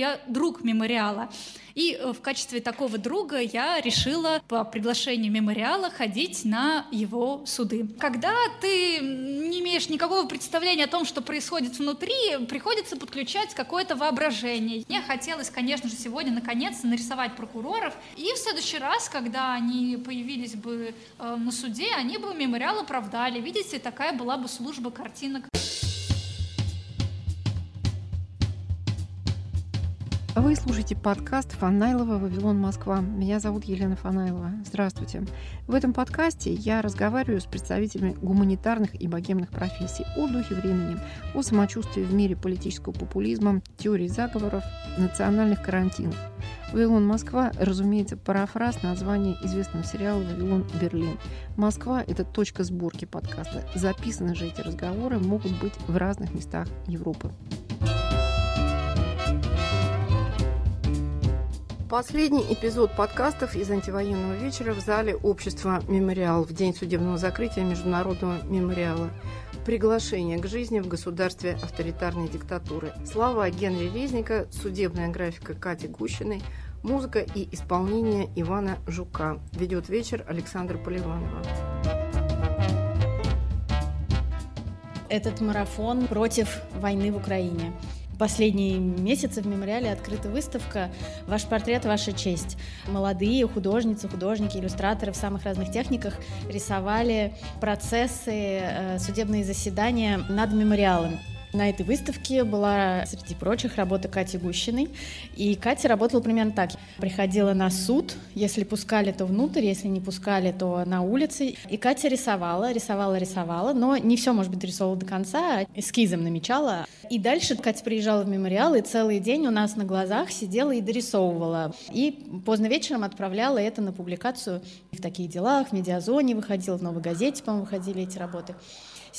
Я друг мемориала. И э, в качестве такого друга я решила по приглашению мемориала ходить на его суды. Когда ты не имеешь никакого представления о том, что происходит внутри, приходится подключать какое-то воображение. Мне хотелось, конечно же, сегодня наконец нарисовать прокуроров. И в следующий раз, когда они появились бы э, на суде, они бы мемориал оправдали. Видите, такая была бы служба картинок. Вы слушаете подкаст Фанайлова «Вавилон, Москва». Меня зовут Елена Фанайлова. Здравствуйте. В этом подкасте я разговариваю с представителями гуманитарных и богемных профессий о духе времени, о самочувствии в мире политического популизма, теории заговоров, национальных карантинов. «Вавилон, Москва» разумеется, парафраз названия известного сериала «Вавилон, Берлин». Москва – это точка сборки подкаста. Записаны же эти разговоры могут быть в разных местах Европы. Последний эпизод подкастов из антивоенного вечера в зале общества «Мемориал» в день судебного закрытия Международного мемориала. Приглашение к жизни в государстве авторитарной диктатуры. Слава Генри Резника, судебная графика Кати Гущиной, музыка и исполнение Ивана Жука. Ведет вечер Александра Поливанова. Этот марафон против войны в Украине последние месяцы в мемориале открыта выставка «Ваш портрет, ваша честь». Молодые художницы, художники, иллюстраторы в самых разных техниках рисовали процессы, э, судебные заседания над мемориалом. На этой выставке была, среди прочих, работа Кати Гущиной. И Катя работала примерно так. Приходила на суд, если пускали, то внутрь, если не пускали, то на улице. И Катя рисовала, рисовала, рисовала, но не все, может быть, рисовала до конца, а эскизом намечала. И дальше Катя приезжала в мемориал и целый день у нас на глазах сидела и дорисовывала. И поздно вечером отправляла это на публикацию в таких делах, в медиазоне выходила, в новой газете, по-моему, выходили эти работы.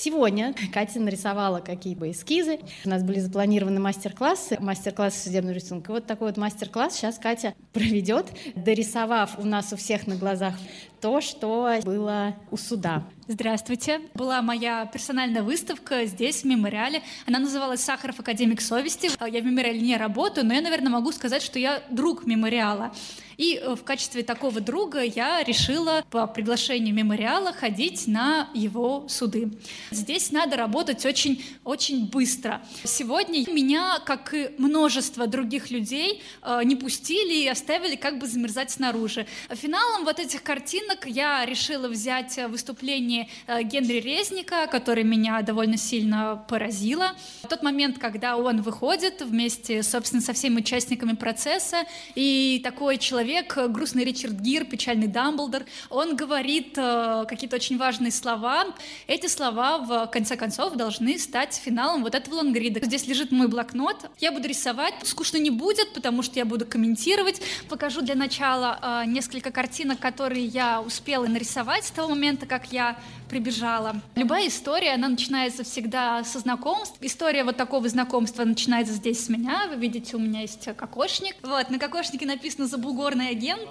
Сегодня Катя нарисовала какие-то эскизы. У нас были запланированы мастер-классы, мастер-классы судебного рисунка. вот такой вот мастер-класс сейчас Катя проведет, дорисовав у нас у всех на глазах то, что было у суда. Здравствуйте. Была моя персональная выставка здесь, в мемориале. Она называлась «Сахаров Академик Совести». Я в мемориале не работаю, но я, наверное, могу сказать, что я друг мемориала. И э, в качестве такого друга я решила по приглашению мемориала ходить на его суды. Здесь надо работать очень, очень быстро. Сегодня меня, как и множество других людей, э, не пустили и оставили как бы замерзать снаружи. Финалом вот этих картинок я решила взять выступление э, Генри Резника, который меня довольно сильно поразило. В тот момент, когда он выходит вместе, собственно, со всеми участниками процесса, и такой человек э, грустный Ричард Гир, печальный Дамблдор, он говорит э, какие-то очень важные слова. Эти слова, в конце концов, должны стать финалом вот этого лонгрида. Здесь лежит мой блокнот. Я буду рисовать. Скучно не будет, потому что я буду комментировать. Покажу для начала несколько картинок, которые я успела нарисовать с того момента, как я прибежала. Любая история, она начинается всегда со знакомств. История вот такого знакомства начинается здесь с меня. Вы видите, у меня есть кокошник. Вот, на кокошнике написано «Забугорный агент».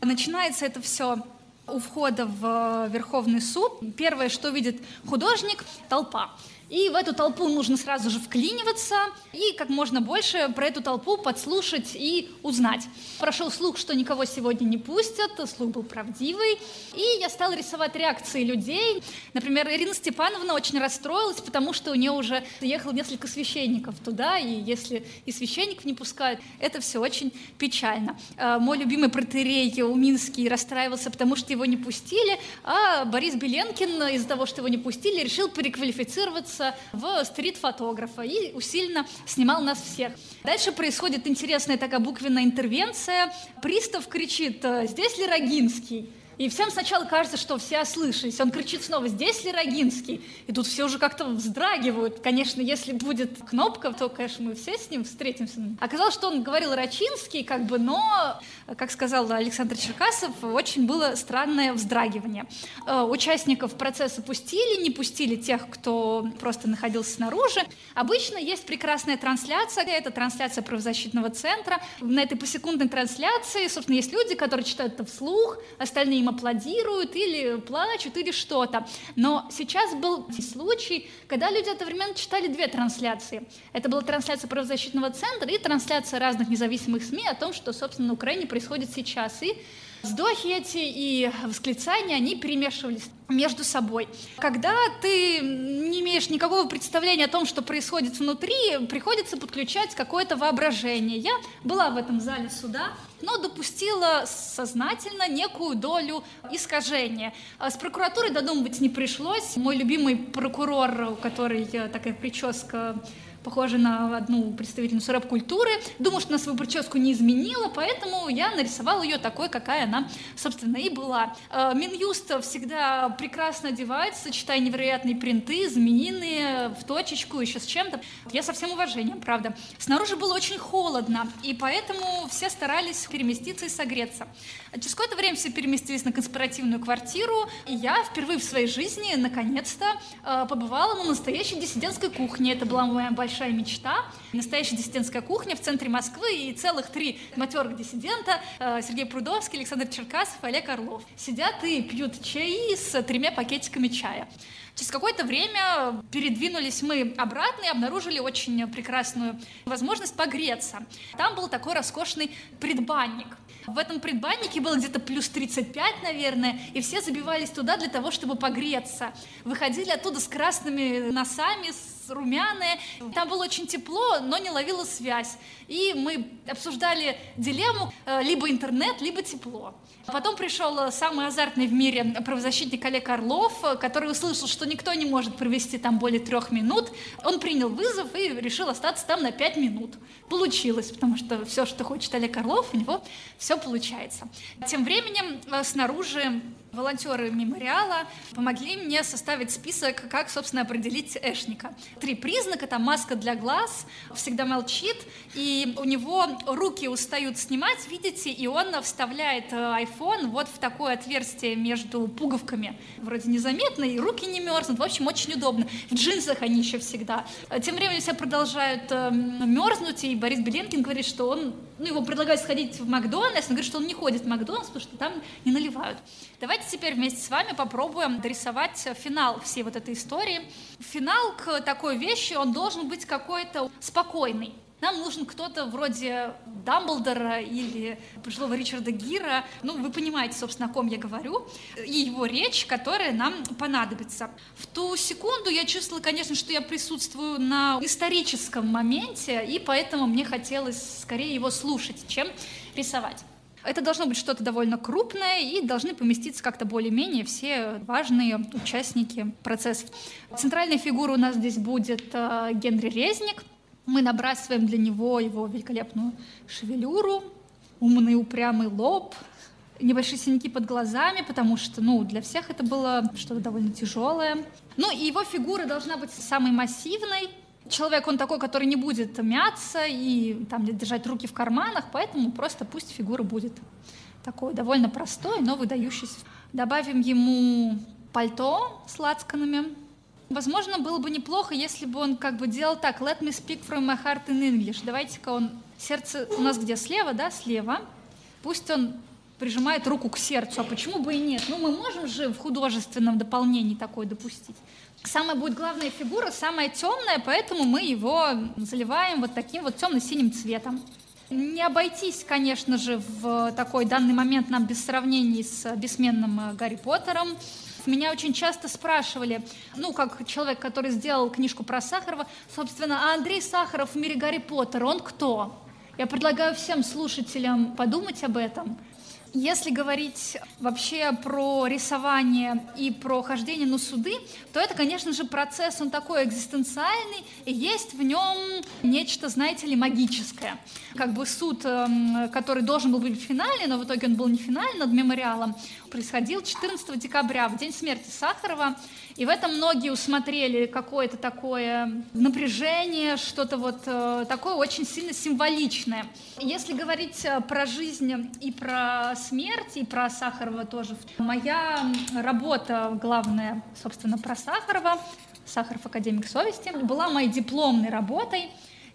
Начинается это все у входа в Верховный суд. Первое, что видит художник – толпа. И в эту толпу нужно сразу же вклиниваться и как можно больше про эту толпу подслушать и узнать. Прошел слух, что никого сегодня не пустят, слух был правдивый. И я стала рисовать реакции людей. Например, Ирина Степановна очень расстроилась, потому что у нее уже ехало несколько священников туда, и если и священников не пускают, это все очень печально. А, мой любимый протерей Уминский расстраивался, потому что его не пустили, а Борис Беленкин из-за того, что его не пустили, решил переквалифицироваться превратился в стрит-фотографа и усиленно снимал нас всех. Дальше происходит интересная такая буквенная интервенция. Пристав кричит «Здесь ли Рогинский?» И всем сначала кажется, что все ослышались. Он кричит снова, здесь ли Рогинский? И тут все уже как-то вздрагивают. Конечно, если будет кнопка, то, конечно, мы все с ним встретимся. Оказалось, что он говорил Рачинский, как бы, но, как сказал Александр Черкасов, очень было странное вздрагивание. Э, участников процесса пустили, не пустили тех, кто просто находился снаружи. Обычно есть прекрасная трансляция, это трансляция правозащитного центра. На этой посекундной трансляции, собственно, есть люди, которые читают это вслух, остальные им аплодируют или плачут или что-то. Но сейчас был случай, когда люди одновременно читали две трансляции. Это была трансляция правозащитного центра и трансляция разных независимых СМИ о том, что, собственно, на Украине происходит сейчас. И Вздохи эти и восклицания, они перемешивались между собой. Когда ты не имеешь никакого представления о том, что происходит внутри, приходится подключать какое-то воображение. Я была в этом зале суда, но допустила сознательно некую долю искажения. А с прокуратурой додумывать не пришлось. Мой любимый прокурор, у которой такая прическа похожа на одну представительницу рэп-культуры. Думаю, что она свою прическу не изменила, поэтому я нарисовала ее такой, какая она, собственно, и была. Э, Минюст всегда прекрасно одевается, сочетая невероятные принты, змеиные, в точечку, еще с чем-то. Я со всем уважением, правда. Снаружи было очень холодно, и поэтому все старались переместиться и согреться. Через какое-то время все переместились на конспиративную квартиру, и я впервые в своей жизни, наконец-то, э, побывала на настоящей диссидентской кухне. Это была моя большая мечта. Настоящая диссидентская кухня в центре Москвы и целых три матерых диссидента э, Сергей Прудовский, Александр Черкасов и Олег Орлов. Сидят и пьют чаи с тремя пакетиками чая. Через какое-то время передвинулись мы обратно и обнаружили очень прекрасную возможность погреться. Там был такой роскошный предбанник. В этом предбаннике было где-то плюс 35, наверное, и все забивались туда для того, чтобы погреться. Выходили оттуда с красными носами, с румяные. Там было очень тепло, но не ловила связь. И мы обсуждали дилемму э, либо интернет, либо тепло. Потом пришел самый азартный в мире правозащитник Олег Орлов, который услышал, что никто не может провести там более трех минут. Он принял вызов и решил остаться там на пять минут. Получилось, потому что все, что хочет Олег Орлов, у него все получается. Тем временем э, снаружи волонтеры мемориала помогли мне составить список, как, собственно, определить эшника. Три признака, там маска для глаз, всегда молчит, и у него руки устают снимать, видите, и он вставляет э, iPhone вот в такое отверстие между пуговками. Вроде незаметно, и руки не мерзнут, в общем, очень удобно. В джинсах они еще всегда. Тем временем все продолжают э, мерзнуть, и Борис Беленкин говорит, что он, ну, его предлагают сходить в Макдональдс, он говорит, что он не ходит в Макдональдс, потому что там не наливают. Давайте теперь вместе с вами попробуем дорисовать финал всей вот этой истории. Финал к такой вещи, он должен быть какой-то спокойный. Нам нужен кто-то вроде Дамблдора или пожилого Ричарда Гира. Ну, вы понимаете, собственно, о ком я говорю. И его речь, которая нам понадобится. В ту секунду я чувствовала, конечно, что я присутствую на историческом моменте, и поэтому мне хотелось скорее его слушать, чем рисовать. Это должно быть что-то довольно крупное и должны поместиться как-то более-менее все важные участники процессов. Центральной фигурой у нас здесь будет э, Генри Резник. Мы набрасываем для него его великолепную шевелюру, умный упрямый лоб, небольшие синяки под глазами, потому что, ну, для всех это было что-то довольно тяжелое. Ну, и его фигура должна быть самой массивной, человек, он такой, который не будет мяться и там держать руки в карманах, поэтому просто пусть фигура будет такой довольно простой, но выдающийся. Добавим ему пальто с лацканами. Возможно, было бы неплохо, если бы он как бы делал так, let me speak from my heart in English. Давайте-ка он, сердце у нас где, слева, да, слева. Пусть он прижимает руку к сердцу, а почему бы и нет? Ну, мы можем же в художественном дополнении такое допустить. Самая будет главная фигура, самая темная, поэтому мы его заливаем вот таким вот темно-синим цветом. Не обойтись, конечно же, в такой данный момент нам без сравнений с бессменным э, Гарри Поттером. Меня очень часто спрашивали, ну, как человек, который сделал книжку про Сахарова, собственно, а Андрей Сахаров в мире Гарри Поттера, он кто? Я предлагаю всем слушателям подумать об этом. Если говорить вообще про рисование и про хождение на суды, то это, конечно же, процесс, он такой экзистенциальный, и есть в нем нечто, знаете ли, магическое. Как бы суд, эм, который должен был быть финальный, но в итоге он был не финальный над мемориалом, происходил 14 декабря, в день смерти Сахарова, и в этом многие усмотрели какое-то такое напряжение, что-то вот э, такое очень сильно символичное. Если говорить э, про жизнь и про смерть, и про Сахарова тоже, моя работа главная, собственно, про Сахарова, Сахаров академик совести, была моей дипломной работой,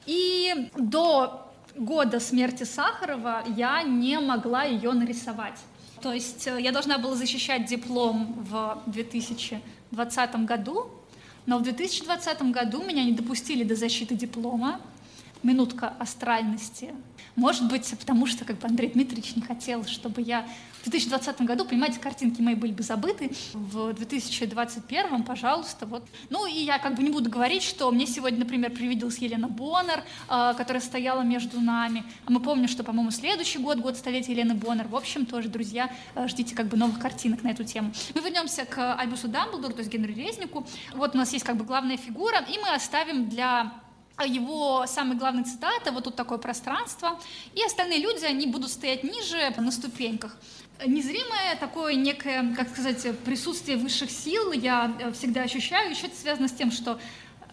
и до года смерти Сахарова я не могла ее нарисовать. То есть э, я должна была защищать диплом в 2020 году, но в 2020 году меня не допустили до защиты диплома. Минутка астральности. Может быть, потому что как бы Андрей Дмитриевич не хотел, чтобы я в 2020 году, понимаете, картинки мои были бы забыты. В 2021, пожалуйста, вот. Ну и я как бы не буду говорить, что мне сегодня, например, привиделась Елена Боннер, э, которая стояла между нами. А мы помним, что, по-моему, следующий год, год столетия Елены Боннер. В общем, тоже, друзья, э, ждите как бы новых картинок на эту тему. Мы вернемся к Альбусу Дамблдору, то есть Генри Резнику. Вот у нас есть как бы главная фигура, и мы оставим для его самый главный цитата, вот тут такое пространство, и остальные люди, они будут стоять ниже на ступеньках незримое такое некое, как сказать, присутствие высших сил я э, всегда ощущаю. Еще это связано с тем, что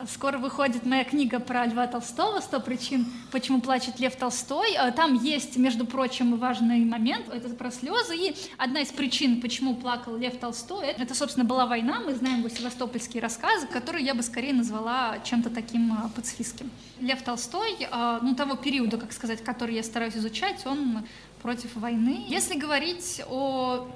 Скоро выходит моя книга про Льва Толстого «100 причин, почему плачет Лев Толстой». Э, там есть, между прочим, важный момент, это про слезы. И одна из причин, почему плакал Лев Толстой, это, собственно, была война. Мы знаем его севастопольские рассказы, которые я бы скорее назвала чем-то таким э, пацифистским. Лев Толстой, ну, того периода, как сказать, который я стараюсь изучать, он против войны. Если говорить о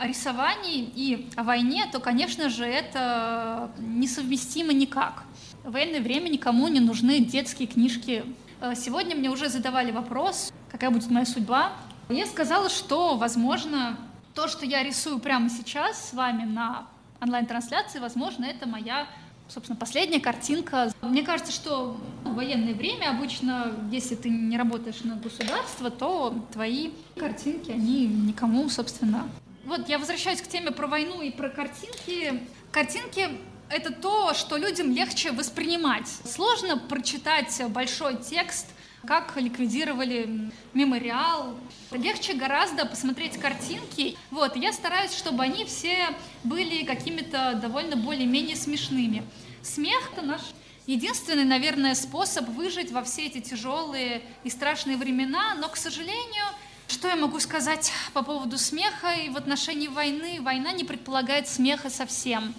о рисовании и о войне, то, конечно же, это несовместимо никак. В военное время никому не нужны детские книжки. Э, сегодня мне уже задавали вопрос, какая будет моя судьба. Я сказала, что, возможно, то, что я рисую прямо сейчас с вами на онлайн-трансляции, возможно, это моя собственно, последняя картинка. Мне кажется, что в военное время обычно, если ты не работаешь на государство, то твои картинки, они никому, собственно... Вот я возвращаюсь к теме про войну и про картинки. Картинки это то, что людям легче воспринимать. Сложно прочитать большой текст, как ликвидировали мемориал. Легче гораздо посмотреть картинки. Вот, я стараюсь, чтобы они все были какими-то довольно более-менее смешными. Смех — это наш единственный, наверное, способ выжить во все эти тяжелые и страшные времена, но, к сожалению, что я могу сказать по поводу смеха и в отношении войны? Война не предполагает смеха совсем.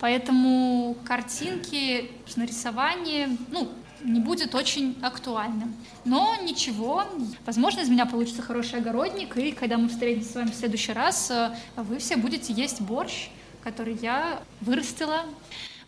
Поэтому картинки, нарисование, ну, не будет очень актуальным. Но ничего, возможно, из меня получится хороший огородник, и когда мы встретимся с вами в следующий раз, э, вы все будете есть борщ, который я вырастила.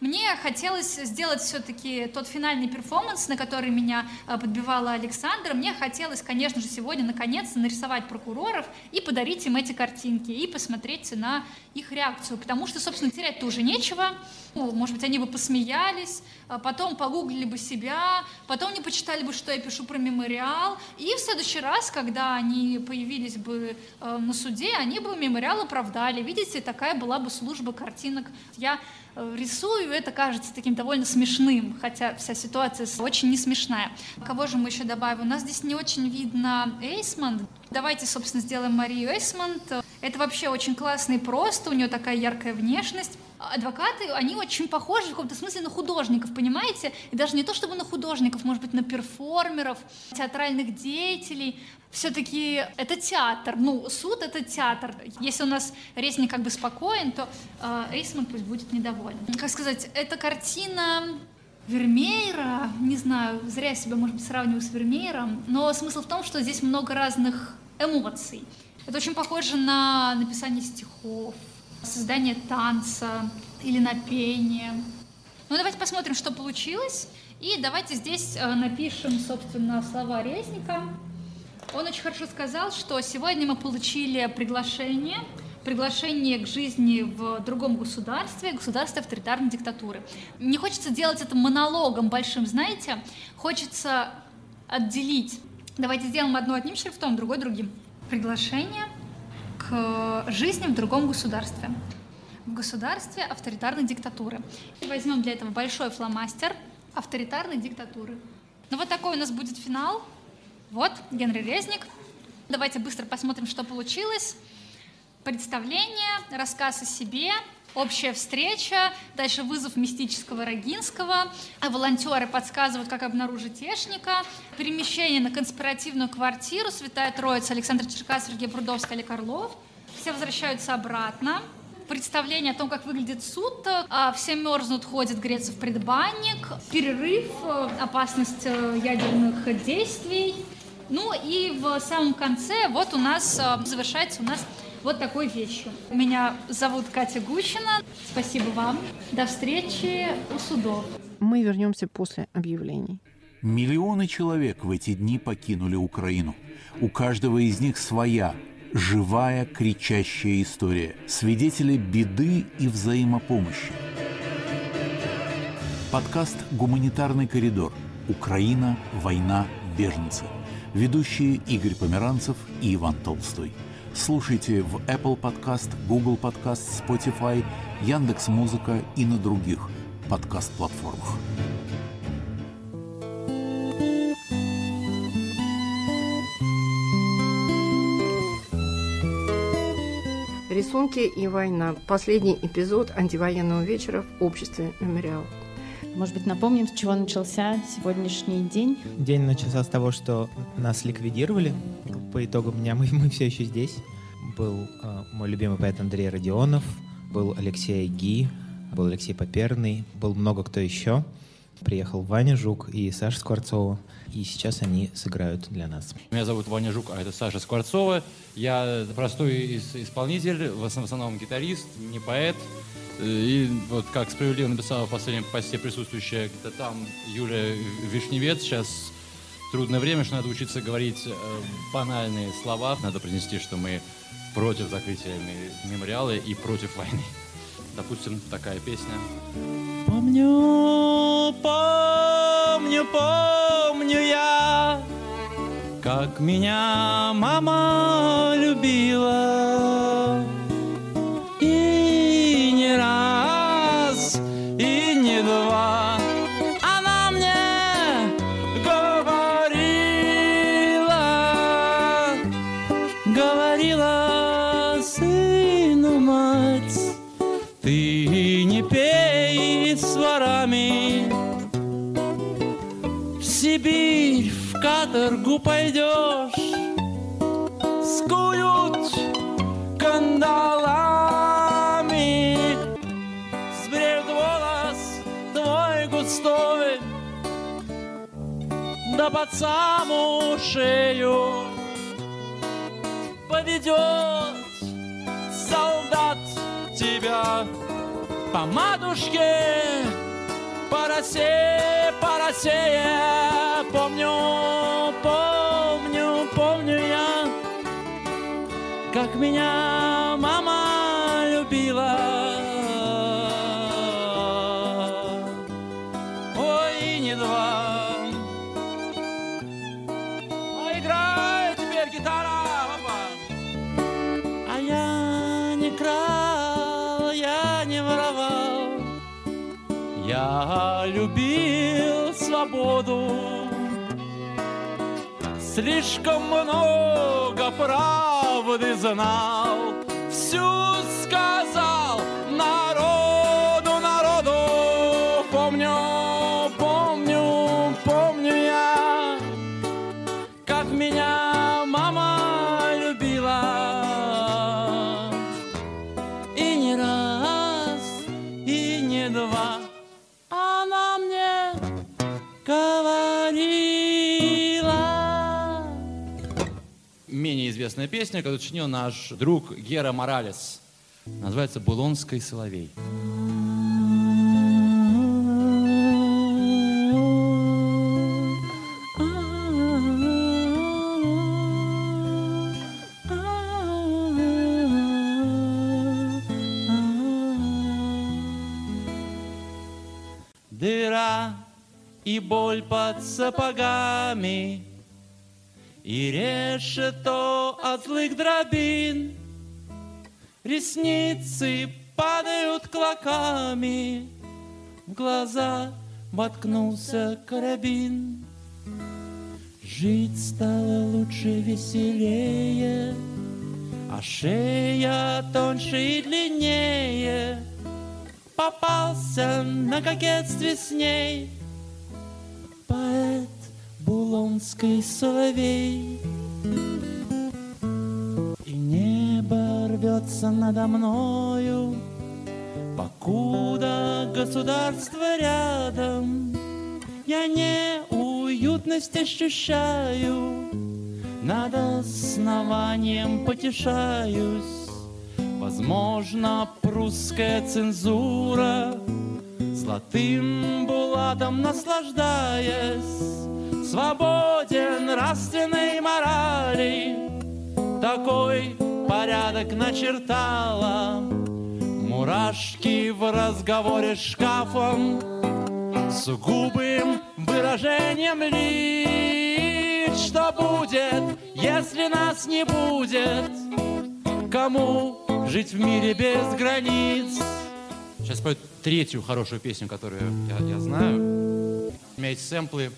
Мне хотелось сделать все-таки тот финальный перформанс, на который меня э, подбивала Александра. Мне хотелось, конечно же, сегодня наконец нарисовать прокуроров и подарить им эти картинки, и посмотреть на их реакцию, потому что, собственно, терять-то уже нечего. Ну, может быть, они бы посмеялись, а потом погуглили бы себя, потом не почитали бы, что я пишу про мемориал, и в следующий раз, когда они появились бы э, на суде, они бы мемориал оправдали. Видите, такая была бы служба картинок. Я рисую, это кажется таким довольно смешным, хотя вся ситуация очень не смешная. Кого же мы еще добавим? У нас здесь не очень видно Эйсмонт. Давайте, собственно, сделаем Марию Эйсмонт. Это вообще очень классный просто, у нее такая яркая внешность адвокаты, они очень похожи в каком-то смысле на художников, понимаете? И даже не то чтобы на художников, может быть, на перформеров, театральных деятелей. Все-таки это театр. Ну, суд — это театр. Если у нас резник как бы спокоен, то э, Эйсман пусть будет недоволен. Как сказать, эта картина Вермеера, не знаю, зря себя, может быть, сравниваю с Вермеером, но смысл в том, что здесь много разных эмоций. Это очень похоже на написание стихов, создание танца или на пение. Ну, давайте посмотрим, что получилось. И давайте здесь э, напишем, собственно, слова Резника. Он очень хорошо сказал, что сегодня мы получили приглашение, приглашение к жизни в другом государстве, государстве авторитарной диктатуры. Не хочется делать это монологом большим, знаете, хочется отделить. Давайте сделаем одно одним шрифтом, другой другим. Приглашение – к жизни в другом государстве, в государстве авторитарной диктатуры. Возьмем для этого большой фломастер авторитарной диктатуры. Ну вот такой у нас будет финал. Вот, Генри Резник. Давайте быстро посмотрим, что получилось. Представление, рассказ о себе, общая встреча, дальше вызов мистического Рогинского, а волонтеры подсказывают, как обнаружить Тешника, перемещение на конспиративную квартиру, Святая Троица, Александр Черкас, Сергей Прудовский, Олег Орлов. Все возвращаются обратно. Представление о том, как выглядит суд, а все мерзнут, ходят греться в предбанник, перерыв, опасность э, ядерных действий. Ну и в самом конце вот у нас э, завершается у нас вот такой вещью. Меня зовут Катя Гущина. Спасибо вам. До встречи у судов. Мы вернемся после объявлений. Миллионы человек в эти дни покинули Украину. У каждого из них своя, живая, кричащая история. Свидетели беды и взаимопомощи. Подкаст «Гуманитарный коридор. Украина. Война. Беженцы». Ведущие Игорь Померанцев и Иван Толстой. Слушайте в Apple Podcast, Google Podcast, Spotify, Яндекс Музыка и на других подкаст-платформах. Рисунки и война. Последний эпизод антивоенного вечера в обществе «Мемориал». Может быть, напомним, с чего начался сегодняшний день? День начался с того, что нас ликвидировали. По итогам дня мы, мы все еще здесь. Был э, мой любимый поэт Андрей Родионов, был Алексей Ги, был Алексей Поперный, был много кто еще. Приехал Ваня Жук и Саша Скворцова, и сейчас они сыграют для нас. Меня зовут Ваня Жук, а это Саша Скворцова. Я простой исполнитель, в основном гитарист, не поэт. И вот как справедливо написала в последнем посте присутствующая там Юля Вишневец, сейчас трудное время, что надо учиться говорить э, банальные слова. Надо принести, что мы против закрытия мемориала и против войны. Допустим, такая песня. Помню, помню, помню я, как меня мама любила. Пойдешь, скуют кандалами, сбреют волос твой густой, да под саму шею поведет солдат тебя по матушке, по росе, по росе. меня мама любила. Ой, не два. А играй теперь гитара, папа. А я не крал, я не воровал. Я любил свободу. Слишком много прав. Covid-19 известная песня, которую сочинил наш друг Гера Моралес. Называется «Булонский соловей». Дыра и боль под сапогами, И решето от злых дробин. Ресницы падают клоками, В глаза воткнулся карабин. Жить стало лучше, веселее, А шея тоньше и длиннее. Попался на кокетстве с ней Поэт Булонский соловей. Рвется надо мною, Покуда государство рядом, Я неуютность ощущаю, Над основанием потешаюсь. Возможно, прусская цензура Золотым булатом наслаждаясь Свободен нравственной морали Такой порядок начертала Мурашки в разговоре с шкафом С губым выражением лиц Что будет, если нас не будет? Кому жить в мире без границ? Сейчас спою третью хорошую песню, которую я, я знаю. У сэмплы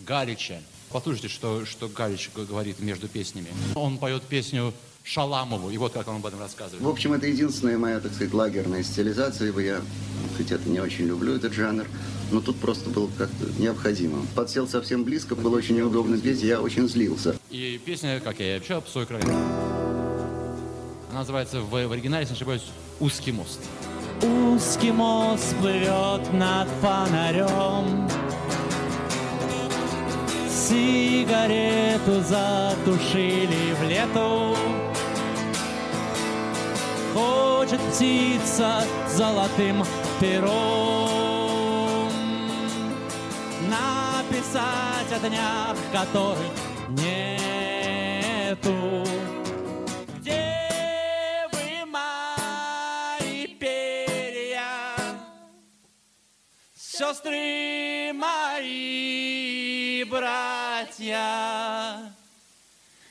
Галича. Послушайте, что, что Галич говорит между песнями. Он поет песню Шаламову, и вот как он об этом рассказывает. В общем, это единственная моя, так сказать, лагерная стилизация, ибо я, хоть это не очень люблю этот жанр, но тут просто было как-то необходимо. Подсел совсем близко, было очень неудобно петь, я очень злился. И песня, как я и обещал, «Псой край». Она называется в, в оригинале, если не ошибаюсь, «Узкий мост». Узкий мост плывет над фонарем Сигарету затушили в лету Хочет птица золотым пером Написать о днях, которых нету Где вы, мои перья? Сестры мои, братья,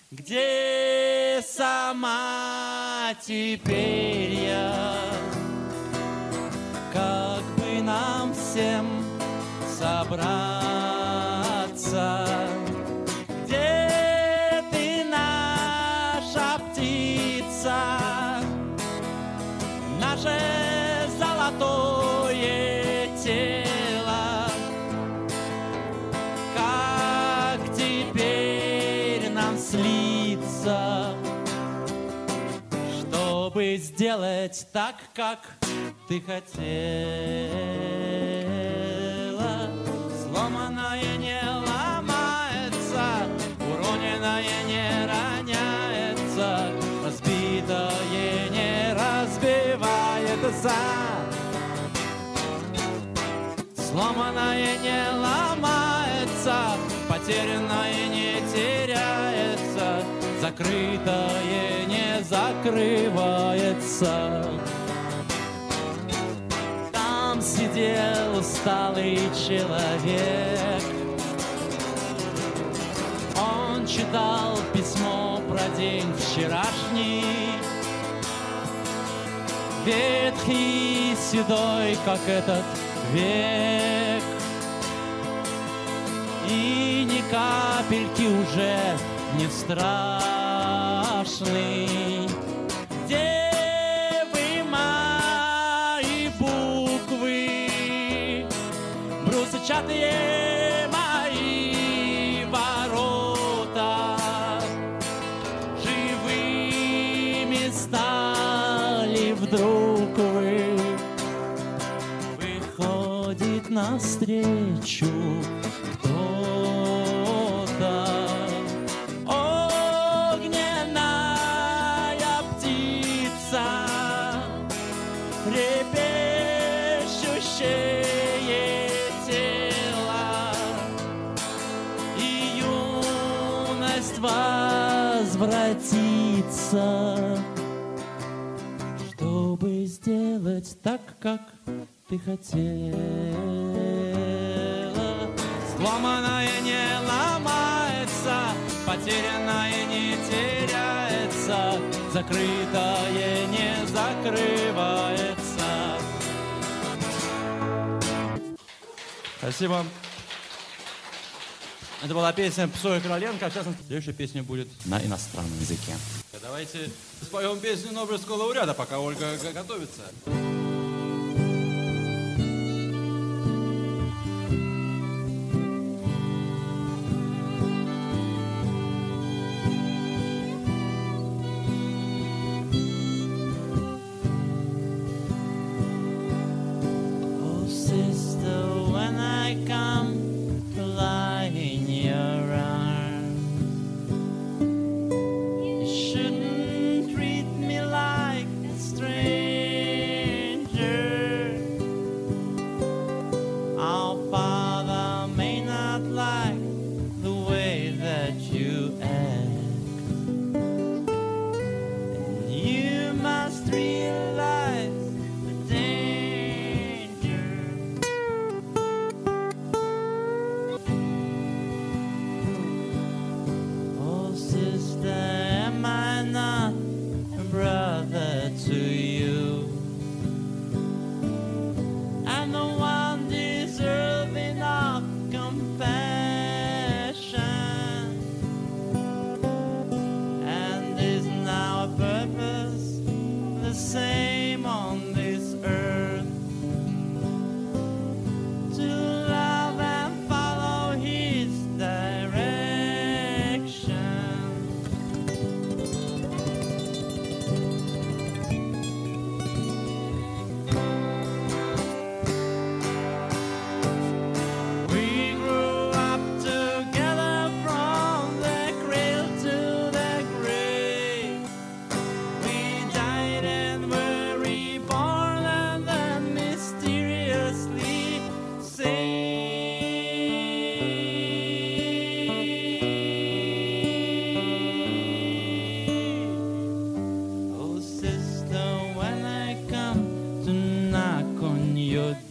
где сама теперь я? Как бы нам всем собраться? Сделать так, как ты хотела. Сломанное не ломается Уроненное не роняется Разбитое не разбивается Сломанное не ломается Потерянное не теряется Закрытое не закрывается. Там сидел усталый человек. Он читал письмо про день вчерашний. Ветхий, седой, как этот век. И ни капельки уже не страшный Где вы, мои буквы? Брусчатые мои ворота Живыми стали вдруг вы. Выходит навстречу кто-то возвратится Чтобы сделать так, как ты хотела Сломанное не ломается Потерянное не теряется Закрытое не закрывается Спасибо. Это была песня Псоя Короленко, а сейчас следующая песня будет на иностранном языке. Давайте споем песню Нобелевского лауреата, пока Ольга готовится.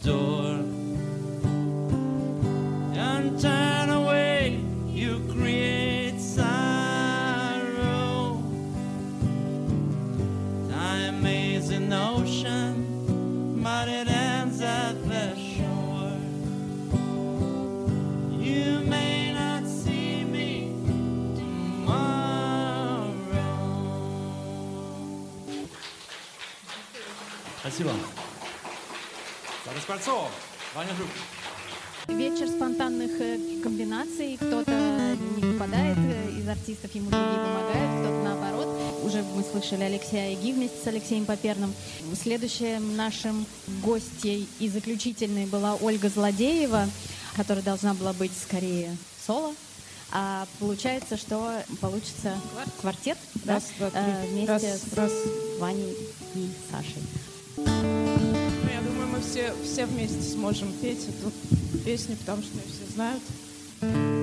door. Артистов, ему другие помогают, кто-то наоборот. Уже мы слышали Алексея Иги вместе с Алексеем Поперным. Следующим нашим гостьей и заключительной была Ольга Злодеева, которая должна была быть скорее соло. А получается, что получится квартет да? Раз, два, три. Э, вместе Раз, с раз. Ваней и Сашей. Ну, я думаю, мы все, все вместе сможем петь эту песню, потому что ее все знают.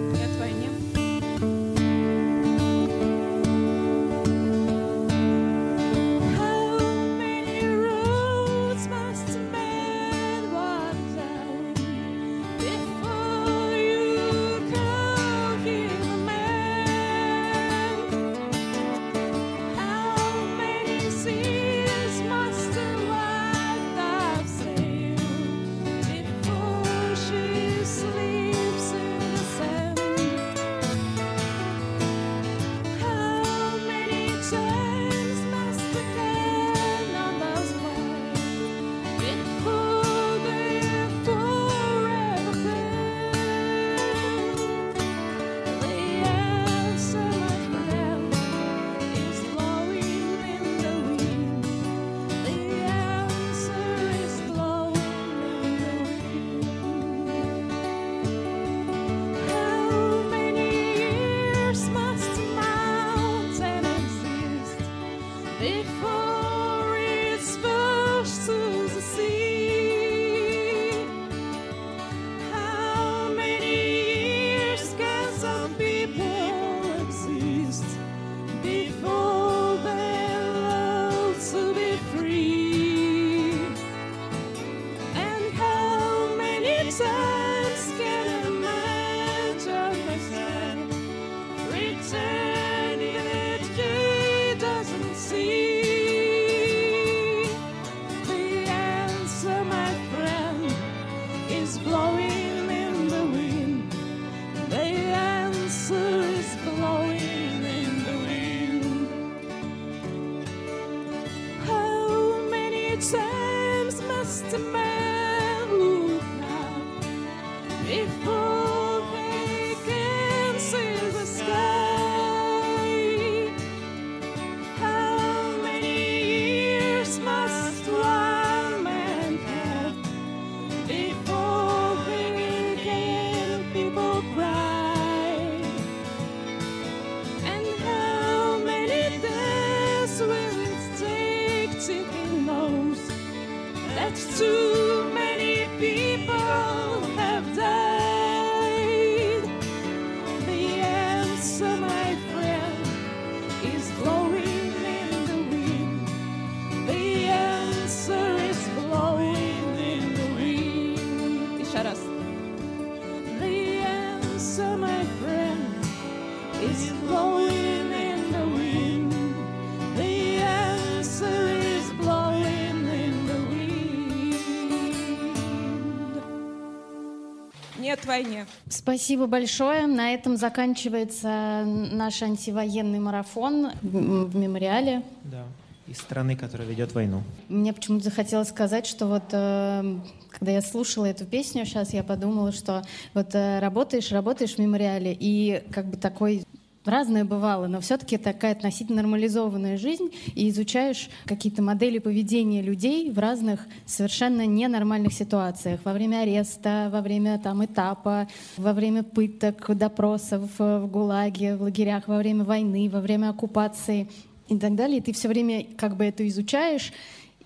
Войне. Спасибо большое. На этом заканчивается наш антивоенный марафон в мемориале. Да. Из страны, которая ведет войну. Мне почему-то захотелось сказать, что вот э, когда я слушала эту песню, сейчас я подумала, что вот э, работаешь, работаешь в мемориале, и как бы такой разное бывало, но все-таки такая относительно нормализованная жизнь, и изучаешь какие-то модели поведения людей в разных совершенно ненормальных ситуациях. Во время ареста, во время там этапа, во время пыток, допросов э, в ГУЛАГе, в лагерях, во время войны, во время оккупации и так далее. И ты все время как бы это изучаешь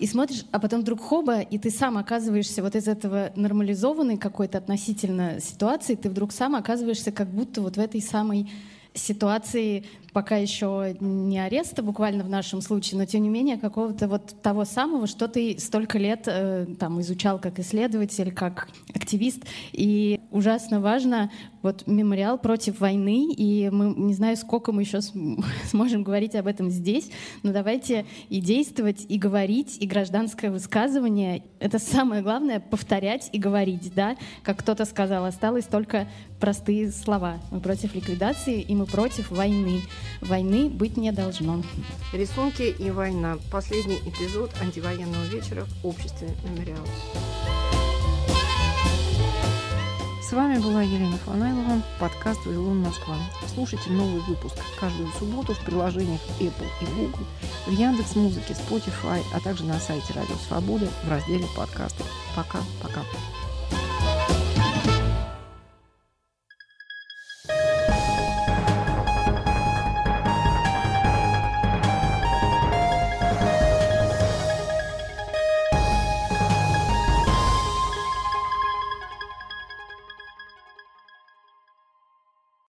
и смотришь, а потом вдруг хоба, и ты сам оказываешься вот из этого нормализованной какой-то относительно ситуации, ты вдруг сам оказываешься как будто вот в этой самой ситуации пока еще не ареста буквально в нашем случае, но тем не менее какого-то вот того самого, что ты столько лет э, там изучал как исследователь, как активист. И ужасно важно вот мемориал против войны, и мы не знаю, сколько мы еще сможем говорить об этом здесь, но давайте и действовать, и говорить, и гражданское высказывание. Это самое главное — повторять и говорить, да? Как кто-то сказал, осталось только простые слова. Мы против ликвидации, и мы против войны. Войны быть не должно. Рисунки и война. Последний эпизод антивоенного вечера в обществе мемориала. С вами была Елена Фанайлова, подкаст «Вавилон Москва». Слушайте новый выпуск каждую субботу в приложениях Apple и Google, в Яндекс Музыке, Spotify, а также на сайте Радио Свободы в разделе подкасты. Пока-пока.